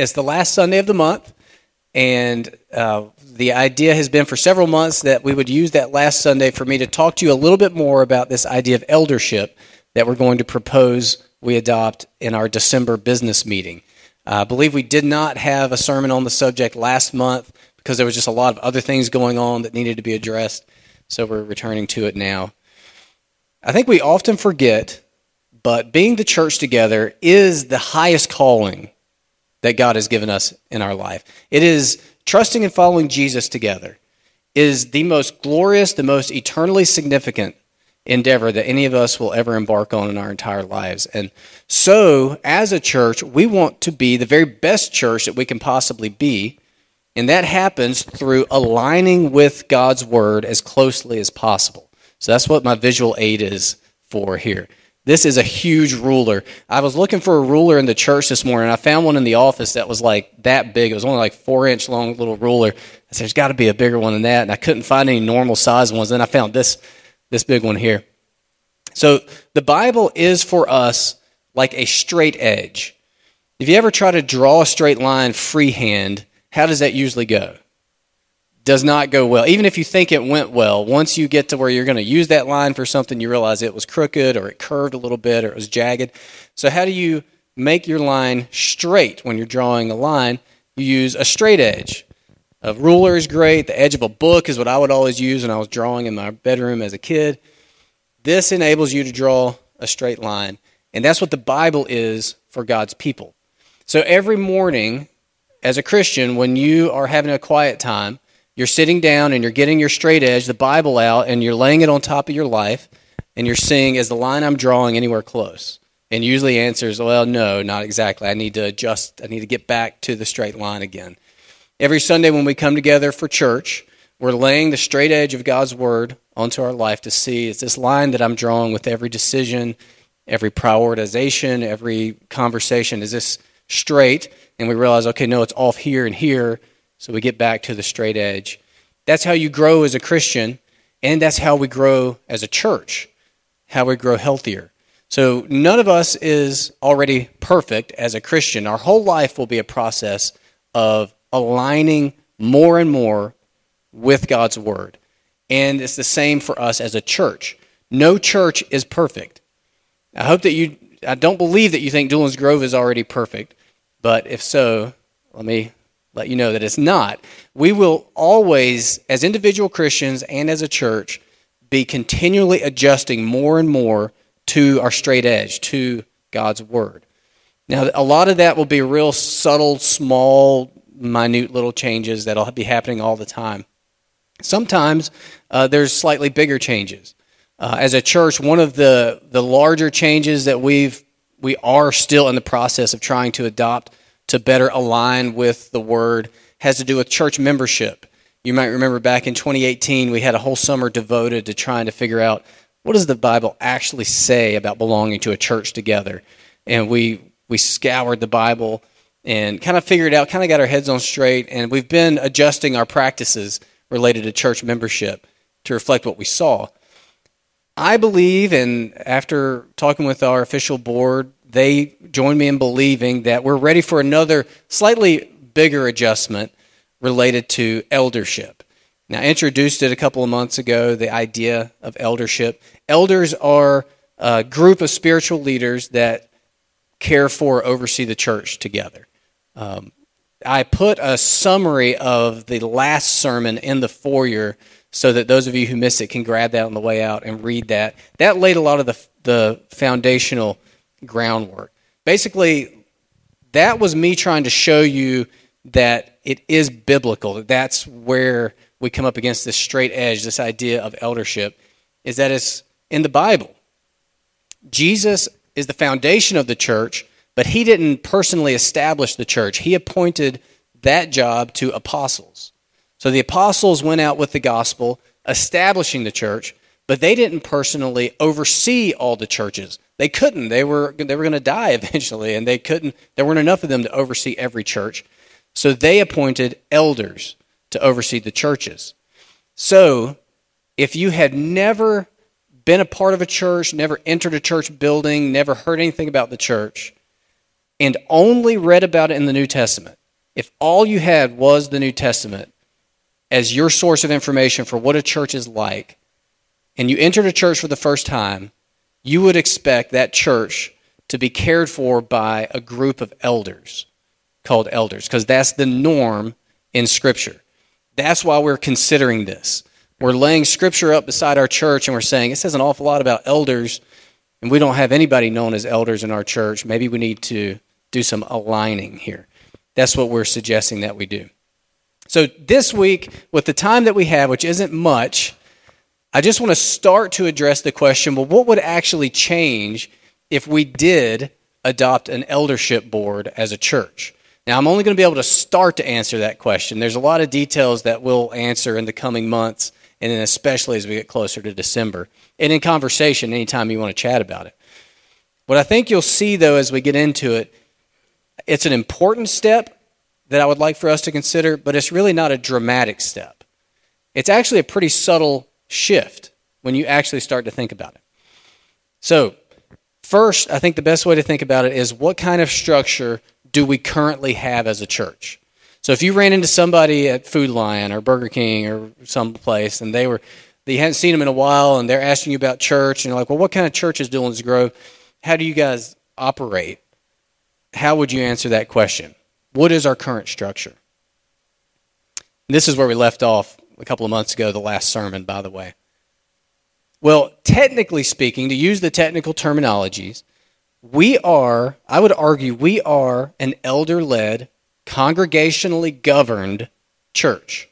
It's the last Sunday of the month, and uh, the idea has been for several months that we would use that last Sunday for me to talk to you a little bit more about this idea of eldership that we're going to propose we adopt in our December business meeting. Uh, I believe we did not have a sermon on the subject last month because there was just a lot of other things going on that needed to be addressed, so we're returning to it now. I think we often forget, but being the church together is the highest calling that God has given us in our life. It is trusting and following Jesus together is the most glorious, the most eternally significant endeavor that any of us will ever embark on in our entire lives. And so, as a church, we want to be the very best church that we can possibly be. And that happens through aligning with God's word as closely as possible. So that's what my visual aid is for here. This is a huge ruler. I was looking for a ruler in the church this morning. I found one in the office that was like that big. It was only like four inch long little ruler. I said, there's got to be a bigger one than that. And I couldn't find any normal size ones. Then I found this, this big one here. So the Bible is for us like a straight edge. If you ever try to draw a straight line freehand, how does that usually go? Does not go well. Even if you think it went well, once you get to where you're going to use that line for something, you realize it was crooked or it curved a little bit or it was jagged. So, how do you make your line straight when you're drawing a line? You use a straight edge. A ruler is great. The edge of a book is what I would always use when I was drawing in my bedroom as a kid. This enables you to draw a straight line. And that's what the Bible is for God's people. So every morning, as a Christian, when you are having a quiet time, you're sitting down and you're getting your straight edge, the Bible out, and you're laying it on top of your life, and you're seeing, is the line I'm drawing anywhere close? And usually answers, well, no, not exactly. I need to adjust, I need to get back to the straight line again. Every Sunday when we come together for church, we're laying the straight edge of God's word onto our life to see is this line that I'm drawing with every decision, every prioritization, every conversation, is this straight? And we realize, okay, no, it's off here and here. So we get back to the straight edge. That's how you grow as a Christian, and that's how we grow as a church, how we grow healthier. So none of us is already perfect as a Christian. Our whole life will be a process of aligning more and more with God's Word. And it's the same for us as a church. No church is perfect. I hope that you, I don't believe that you think Doolin's Grove is already perfect, but if so, let me let you know that it's not. We will always, as individual Christians and as a church, be continually adjusting more and more to our straight edge, to God's Word. Now, a lot of that will be real subtle, small, minute little changes that'll be happening all the time. Sometimes uh, there's slightly bigger changes. Uh, as a church, one of the, the larger changes that we've we are still in the process of trying to adopt to better align with the word has to do with church membership. You might remember back in 2018, we had a whole summer devoted to trying to figure out what does the Bible actually say about belonging to a church together. And we, we scoured the Bible and kind of figured out, kind of got our heads on straight, and we've been adjusting our practices related to church membership to reflect what we saw. I believe, and after talking with our official board, they join me in believing that we're ready for another slightly bigger adjustment related to eldership. Now, I introduced it a couple of months ago, the idea of eldership. Elders are a group of spiritual leaders that care for, oversee the church together. Um, I put a summary of the last sermon in the foyer so that those of you who missed it can grab that on the way out and read that. That laid a lot of the, the foundational groundwork. Basically, that was me trying to show you that it is biblical, that that's where we come up against this straight edge, this idea of eldership, is that it's in the Bible. Jesus is the foundation of the church, but he didn't personally establish the church. He appointed that job to apostles. So the apostles went out with the gospel, establishing the church, but they didn't personally oversee all the churches. They couldn't. They were they were going to die eventually, and they couldn't. There weren't enough of them to oversee every church, so they appointed elders to oversee the churches. So, if you had never been a part of a church, never entered a church building, never heard anything about the church, and only read about it in the New Testament, if all you had was the New Testament as your source of information for what a church is like, and you entered a church for the first time, you would expect that church to be cared for by a group of elders called elders, because that's the norm in Scripture. That's why we're considering this. We're laying Scripture up beside our church and we're saying it says an awful lot about elders, and we don't have anybody known as elders in our church. Maybe we need to do some aligning here. That's what we're suggesting that we do. So, this week, with the time that we have, which isn't much, I just want to start to address the question well, what would actually change if we did adopt an eldership board as a church? Now, I'm only going to be able to start to answer that question. There's a lot of details that we'll answer in the coming months, and then especially as we get closer to December. And in conversation, anytime you want to chat about it. What I think you'll see, though, as we get into it, it's an important step that I would like for us to consider, but it's really not a dramatic step. It's actually a pretty subtle shift when you actually start to think about it. So, first, I think the best way to think about it is what kind of structure do we currently have as a church? So, if you ran into somebody at Food Lion or Burger King or some place and they were you hadn't seen them in a while and they're asking you about church and you're like, well, what kind of church is Dillon's Grove? How do you guys operate? How would you answer that question? What is our current structure? And this is where we left off a couple of months ago, the last sermon, by the way. Well, technically speaking, to use the technical terminologies, we are, I would argue, we are an elder led, congregationally governed church.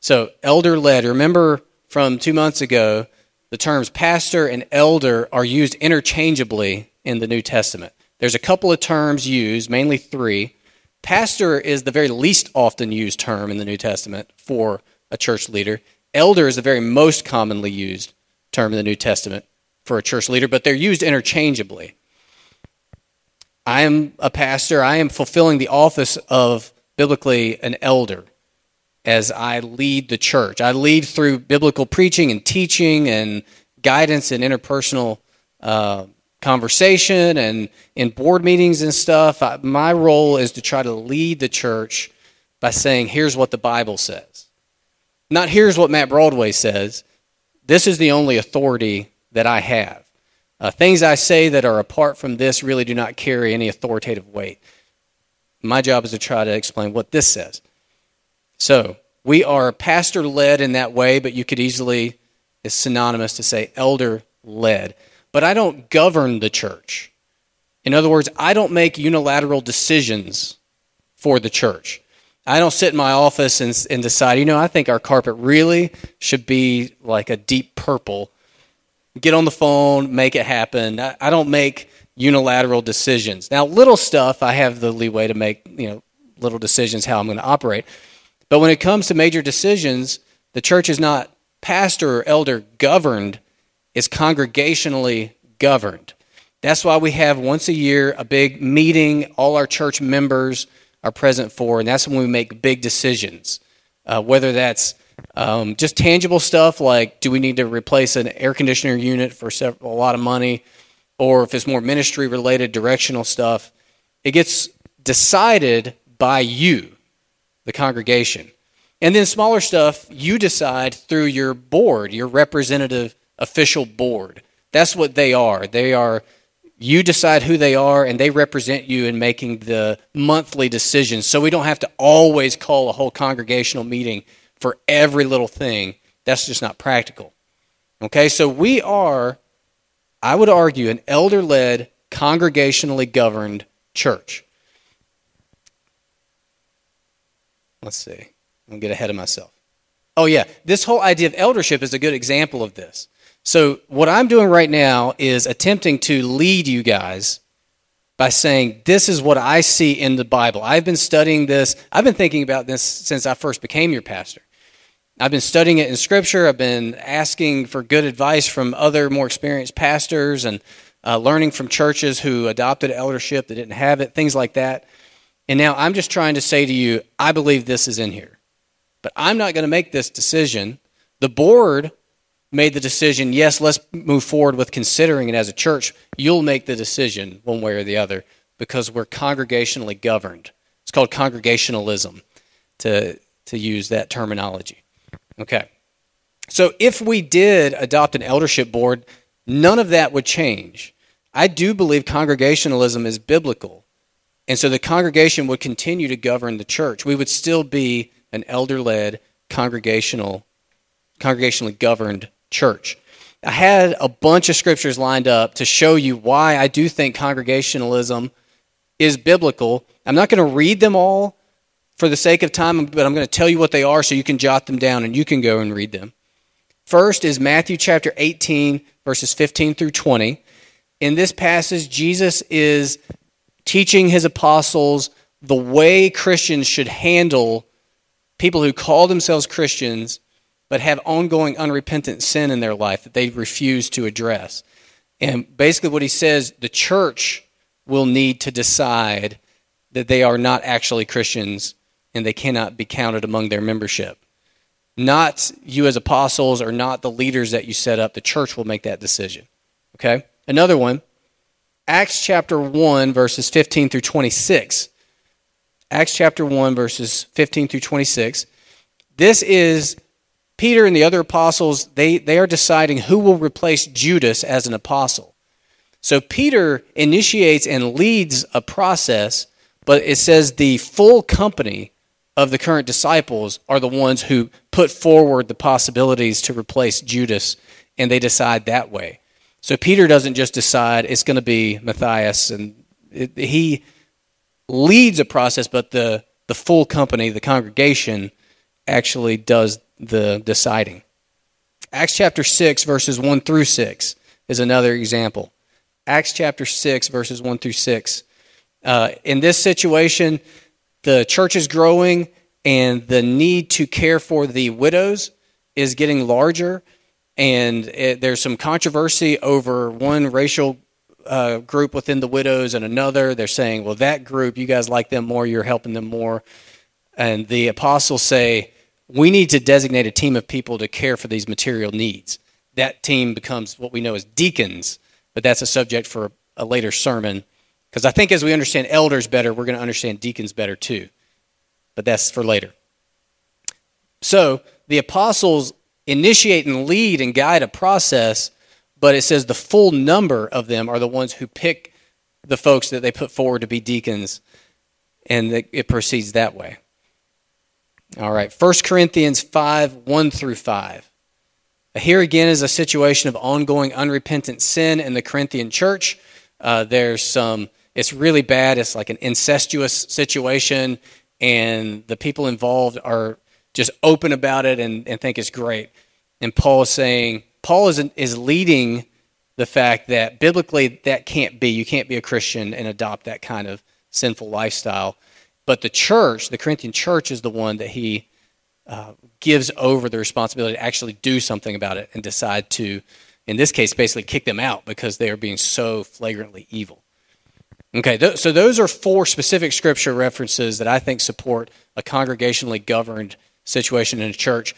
So, elder led, remember from two months ago, the terms pastor and elder are used interchangeably in the New Testament. There's a couple of terms used, mainly three. Pastor is the very least often used term in the New Testament for a church leader. Elder is the very most commonly used term in the New Testament for a church leader, but they're used interchangeably. I am a pastor. I am fulfilling the office of biblically an elder as I lead the church. I lead through biblical preaching and teaching and guidance and interpersonal uh, conversation and in board meetings and stuff. I, my role is to try to lead the church by saying, here's what the Bible says. Not here's what Matt Broadway says. This is the only authority that I have. Uh, things I say that are apart from this really do not carry any authoritative weight. My job is to try to explain what this says. So, we are pastor led in that way, but you could easily, it's synonymous to say elder led. But I don't govern the church. In other words, I don't make unilateral decisions for the church. I don't sit in my office and, and decide, you know, I think our carpet really should be like a deep purple. Get on the phone, make it happen. I, I don't make unilateral decisions. Now, little stuff, I have the leeway to make, you know, little decisions how I'm going to operate. But when it comes to major decisions, the church is not pastor or elder governed, it's congregationally governed. That's why we have once a year a big meeting, all our church members are present for, and that's when we make big decisions. Uh, whether that's um, just tangible stuff like do we need to replace an air conditioner unit for several, a lot of money, or if it's more ministry related, directional stuff, it gets decided by you the congregation. And then smaller stuff, you decide through your board, your representative official board. That's what they are. They are, you decide who they are, and they represent you in making the monthly decisions. So we don't have to always call a whole congregational meeting for every little thing. That's just not practical. Okay, so we are, I would argue, an elder led, congregationally governed church. Let's see. I'm get ahead of myself. Oh, yeah. This whole idea of eldership is a good example of this. So, what I'm doing right now is attempting to lead you guys by saying, This is what I see in the Bible. I've been studying this. I've been thinking about this since I first became your pastor. I've been studying it in Scripture. I've been asking for good advice from other more experienced pastors and uh, learning from churches who adopted eldership that didn't have it, things like that. And now I'm just trying to say to you, I believe this is in here. But I'm not going to make this decision. The board made the decision, yes, let's move forward with considering it as a church. You'll make the decision one way or the other. because we're congregationally governed. It's called congregationalism, to, to use that terminology. Okay. So if we did adopt an eldership board, none of that would change. I do believe congregationalism is biblical. And so the congregation would continue to govern the church. We would still be an elder led, congregational, congregationally governed church. I had a bunch of scriptures lined up to show you why I do think congregationalism is biblical. I'm not going to read them all for the sake of time, but I'm going to tell you what they are so you can jot them down and you can go and read them. First is Matthew chapter 18, verses 15 through 20. In this passage, Jesus is teaching his apostles the way Christians should handle people who call themselves Christians but have ongoing unrepentant sin in their life that they refuse to address. And basically, what he says the church will need to decide that they are not actually Christians and they cannot be counted among their membership. Not you as apostles or not the leaders that you set up. The church will make that decision. Okay? Another one, Acts chapter 1, verses 15 through 26. Acts chapter 1, verses 15 through 26. This is Peter and the other apostles, they, they are deciding who will replace Judas as an apostle. So Peter initiates and leads a process, but it says the full company of the current disciples are the ones who put forward the possibilities to replace Judas, and they decide that way. So Peter doesn't just decide it's going to be Matthias, and it, he leads a process, but the, the full company, the congregation, actually does the deciding. Acts chapter 6, verses 1 through 6 is another example. Acts chapter 6, verses 1 through 6. Uh, in this situation, the church is growing and the need to care for the widows is getting larger. And it, there's some controversy over one racial uh, group within the widows and another. They're saying, well, that group, you guys like them more, you're helping them more. And the apostles say, we need to designate a team of people to care for these material needs. That team becomes what we know as deacons, but that's a subject for a later sermon because I think as we understand elders better, we're going to understand deacons better too. But that's for later. So the apostles initiate and lead and guide a process, but it says the full number of them are the ones who pick the folks that they put forward to be deacons, and it proceeds that way. All right, 1 Corinthians 5 1 through 5. Here again is a situation of ongoing unrepentant sin in the Corinthian church. Uh, there's some it's really bad. It's like an incestuous situation, and the people involved are just open about it and, and think it's great. And Paul is saying, Paul is, is leading the fact that biblically that can't be. You can't be a Christian and adopt that kind of sinful lifestyle. But the church, the Corinthian church, is the one that he uh, gives over the responsibility to actually do something about it and decide to, in this case, basically kick them out because they are being so flagrantly evil. Okay, th- so those are four specific scripture references that I think support a congregationally governed situation in a church.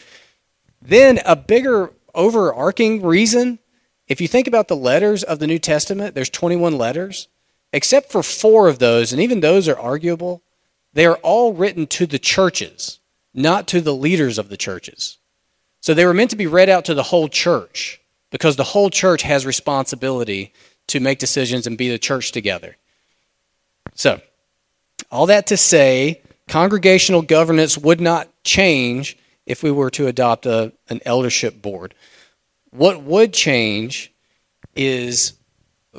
Then a bigger overarching reason, if you think about the letters of the New Testament, there's 21 letters. Except for four of those, and even those are arguable, they are all written to the churches, not to the leaders of the churches. So they were meant to be read out to the whole church because the whole church has responsibility to make decisions and be the church together. So, all that to say, congregational governance would not change if we were to adopt a, an eldership board. What would change is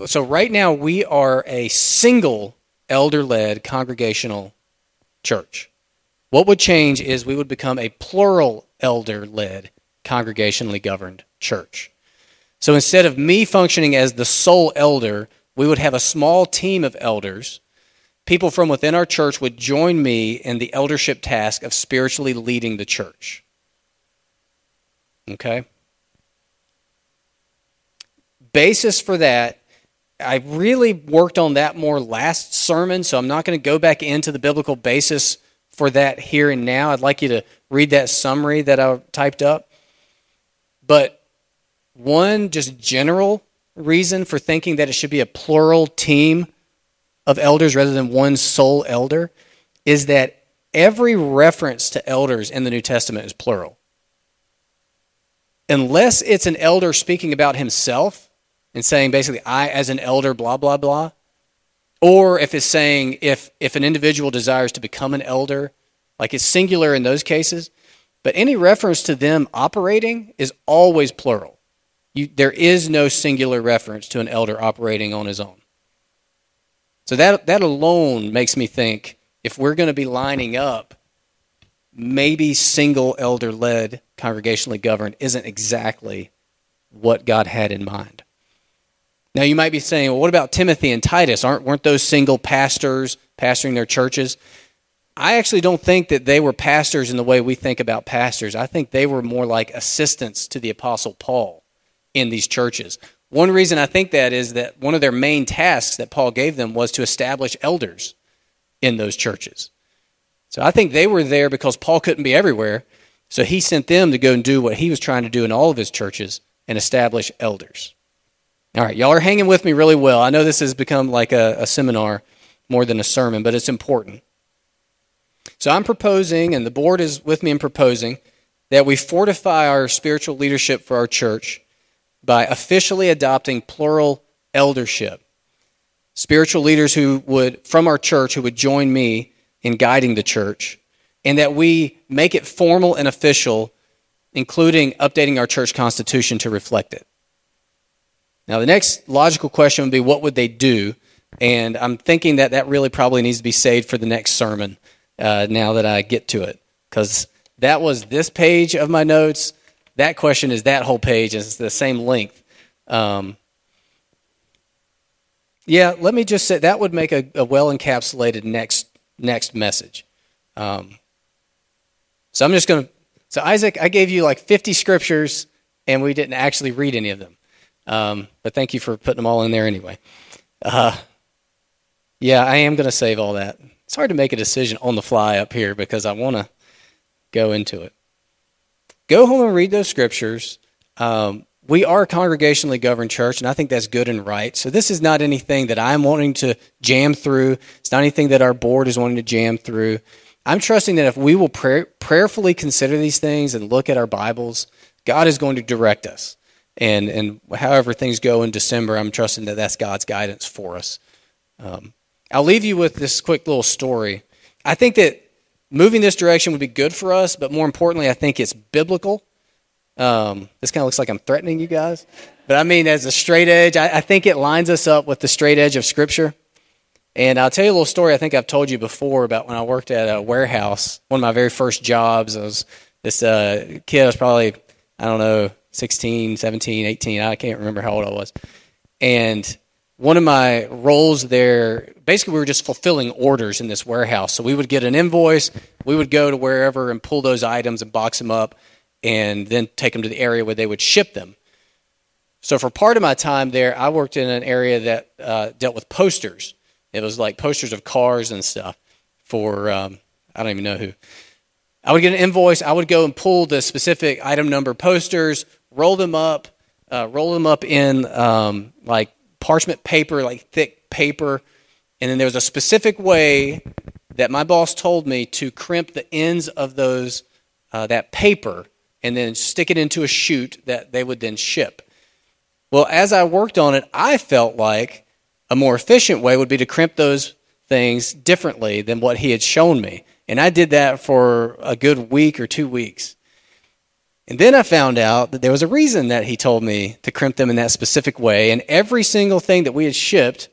so right now we are a single elder led congregational church. What would change is we would become a plural elder led congregationally governed church. So instead of me functioning as the sole elder, we would have a small team of elders people from within our church would join me in the eldership task of spiritually leading the church. Okay? Basis for that, I really worked on that more last sermon, so I'm not going to go back into the biblical basis for that here and now. I'd like you to read that summary that I typed up. But one just general reason for thinking that it should be a plural team of elders rather than one sole elder is that every reference to elders in the New Testament is plural. Unless it's an elder speaking about himself and saying basically, I as an elder, blah, blah, blah, or if it's saying if, if an individual desires to become an elder, like it's singular in those cases, but any reference to them operating is always plural. You, there is no singular reference to an elder operating on his own. So that, that alone makes me think if we're going to be lining up, maybe single elder led, congregationally governed isn't exactly what God had in mind. Now you might be saying, well, what about Timothy and Titus? Aren't weren't those single pastors pastoring their churches? I actually don't think that they were pastors in the way we think about pastors. I think they were more like assistants to the apostle Paul in these churches. One reason I think that is that one of their main tasks that Paul gave them was to establish elders in those churches. So I think they were there because Paul couldn't be everywhere. So he sent them to go and do what he was trying to do in all of his churches and establish elders. All right, y'all are hanging with me really well. I know this has become like a, a seminar more than a sermon, but it's important. So I'm proposing, and the board is with me in proposing, that we fortify our spiritual leadership for our church by officially adopting plural eldership. Spiritual leaders who would, from our church, who would join me in guiding the church, and that we make it formal and official, including updating our church constitution to reflect it. Now, the next logical question would be what would they do? And I'm thinking that that really probably needs to be saved for the next sermon uh, now that I get to it. Because that was this page of my notes that question is that whole page, and it's the same length. Um, yeah, let me just say that would make a, a well encapsulated next next message. Um, so I'm just going to. So Isaac, I gave you like 50 scriptures, and we didn't actually read any of them. Um, but thank you for putting them all in there anyway. Uh, yeah, I am going to save all that. It's hard to make a decision on the fly up here because I want to go into it. Go home and read those scriptures. Um, we are a congregationally governed church, and I think that's good and right. So this is not anything that I'm wanting to jam through. It's not anything that our board is wanting to jam through. I'm trusting that if we will pray, prayerfully consider these things and look at our Bibles, God is going to direct us. And, and however things go in December, I'm trusting that that's God's guidance for us. Um, I'll leave you with this quick little story. I think that moving this direction would be good for us, but more importantly, I think it's biblical. Um, this kind of looks like I'm threatening you guys, but I mean, as a straight edge, I, I, think it lines us up with the straight edge of Scripture. And I'll tell you a little story I think I've told you before about when I worked at a warehouse. One of my very first jobs, I was this uh, kid, I was probably, I don't know, 16, 17, 18, I can't remember how old I was. And one of my roles there, basically, we were just fulfilling orders in this warehouse. So we would get an invoice, we would go to wherever and pull those items and box them up, and then take them to the area where they would ship them. So for part of my time there, I worked in an area that uh, dealt with posters. It was like posters of cars and stuff for um, I don't even know who. I would get an invoice. I would go and pull the specific item number posters, roll them up, uh, roll them up in um, like parchment paper, like thick paper. And then there was a specific way that my boss told me to crimp the ends of those uh, that paper and then stick it into a chute that they would then ship. Well, as I worked on it, I felt like a more efficient way would be to crimp those things differently than what he had shown me. And I did that for a good week or two weeks. And then I found out that there was a reason that he told me to crimp them in that specific way. And every single thing that we had shipped,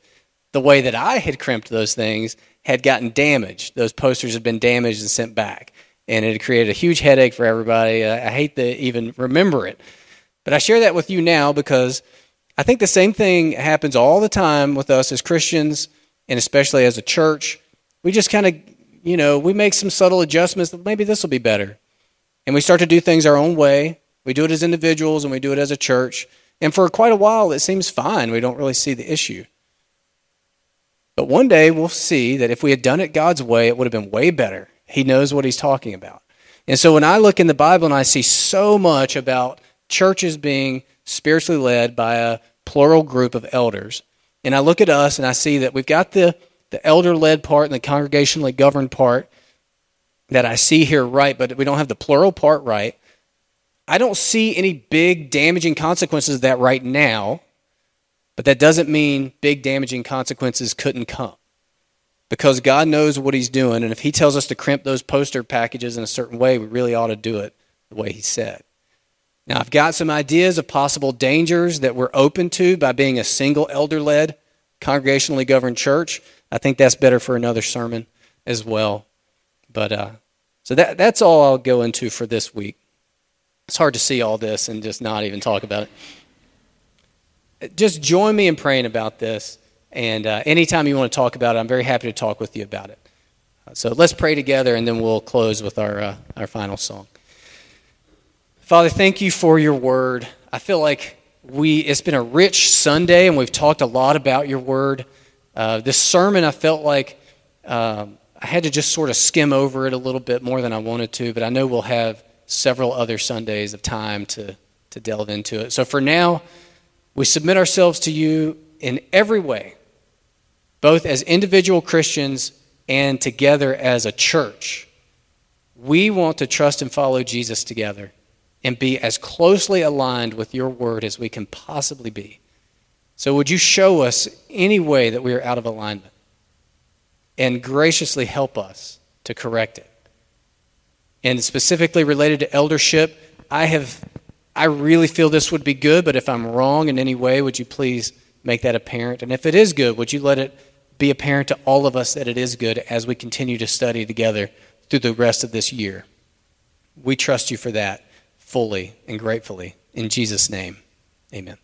the way that I had crimped those things, had gotten damaged. Those posters had been damaged and sent back. And it had created a huge headache for everybody. Uh, I hate to even remember it. But I share that with you now because I think the same thing happens all the time with us as Christians and especially as a church. We just kind of, you know, we make some subtle adjustments. that Maybe this will be better and we start to do things our own way. We do it as individuals and we do it as a church. And for quite a while, it seems fine. We don't really see the issue. But one day we'll see that if we had done it God's way, it would have been way better. He knows what he's talking about. And so when I look in the Bible and I see so much about churches being spiritually led by a plural group of elders, and I look at us and I see that we've got the the elder led part and the congregationally governed part that I see here right, but we don't have the plural part right. I don't see any big damaging consequences of that right now, but that doesn't mean big damaging consequences couldn't come. Because God knows what He's doing, and if He tells us to crimp those poster packages in a certain way, we really ought to do it the way He said. Now, I've got some ideas of possible dangers that we're open to by being a single elder led, congregationally governed church. I think that's better for another sermon as well. But uh, so that, that's all I'll go into for this week. It's hard to see all this and just not even talk about it. Just join me in praying about this. And uh, anytime you want to talk about it, I'm very happy to talk with you about it. So let's pray together, and then we'll close with our, uh, our final song. Father, thank you for your word. I feel like we it's been a rich Sunday, and we've talked a lot about your word. Uh, this sermon, I felt like um, I had to just sort of skim over it a little bit more than I wanted to, but I know we'll have several other Sundays of time to, to delve into it. So for now, we submit ourselves to you in every way, both as individual Christians and together as a church. We want to trust and follow Jesus together and be as closely aligned with your word as we can possibly be. So, would you show us any way that we are out of alignment and graciously help us to correct it? And specifically related to eldership, I have I really feel this would be good, but if I'm wrong in any way, would you please make that apparent? And if it is good, would you let it be apparent to all of us that it is good as we continue to study together through the rest of this year? We trust you for that fully and gratefully. In Jesus' name, amen.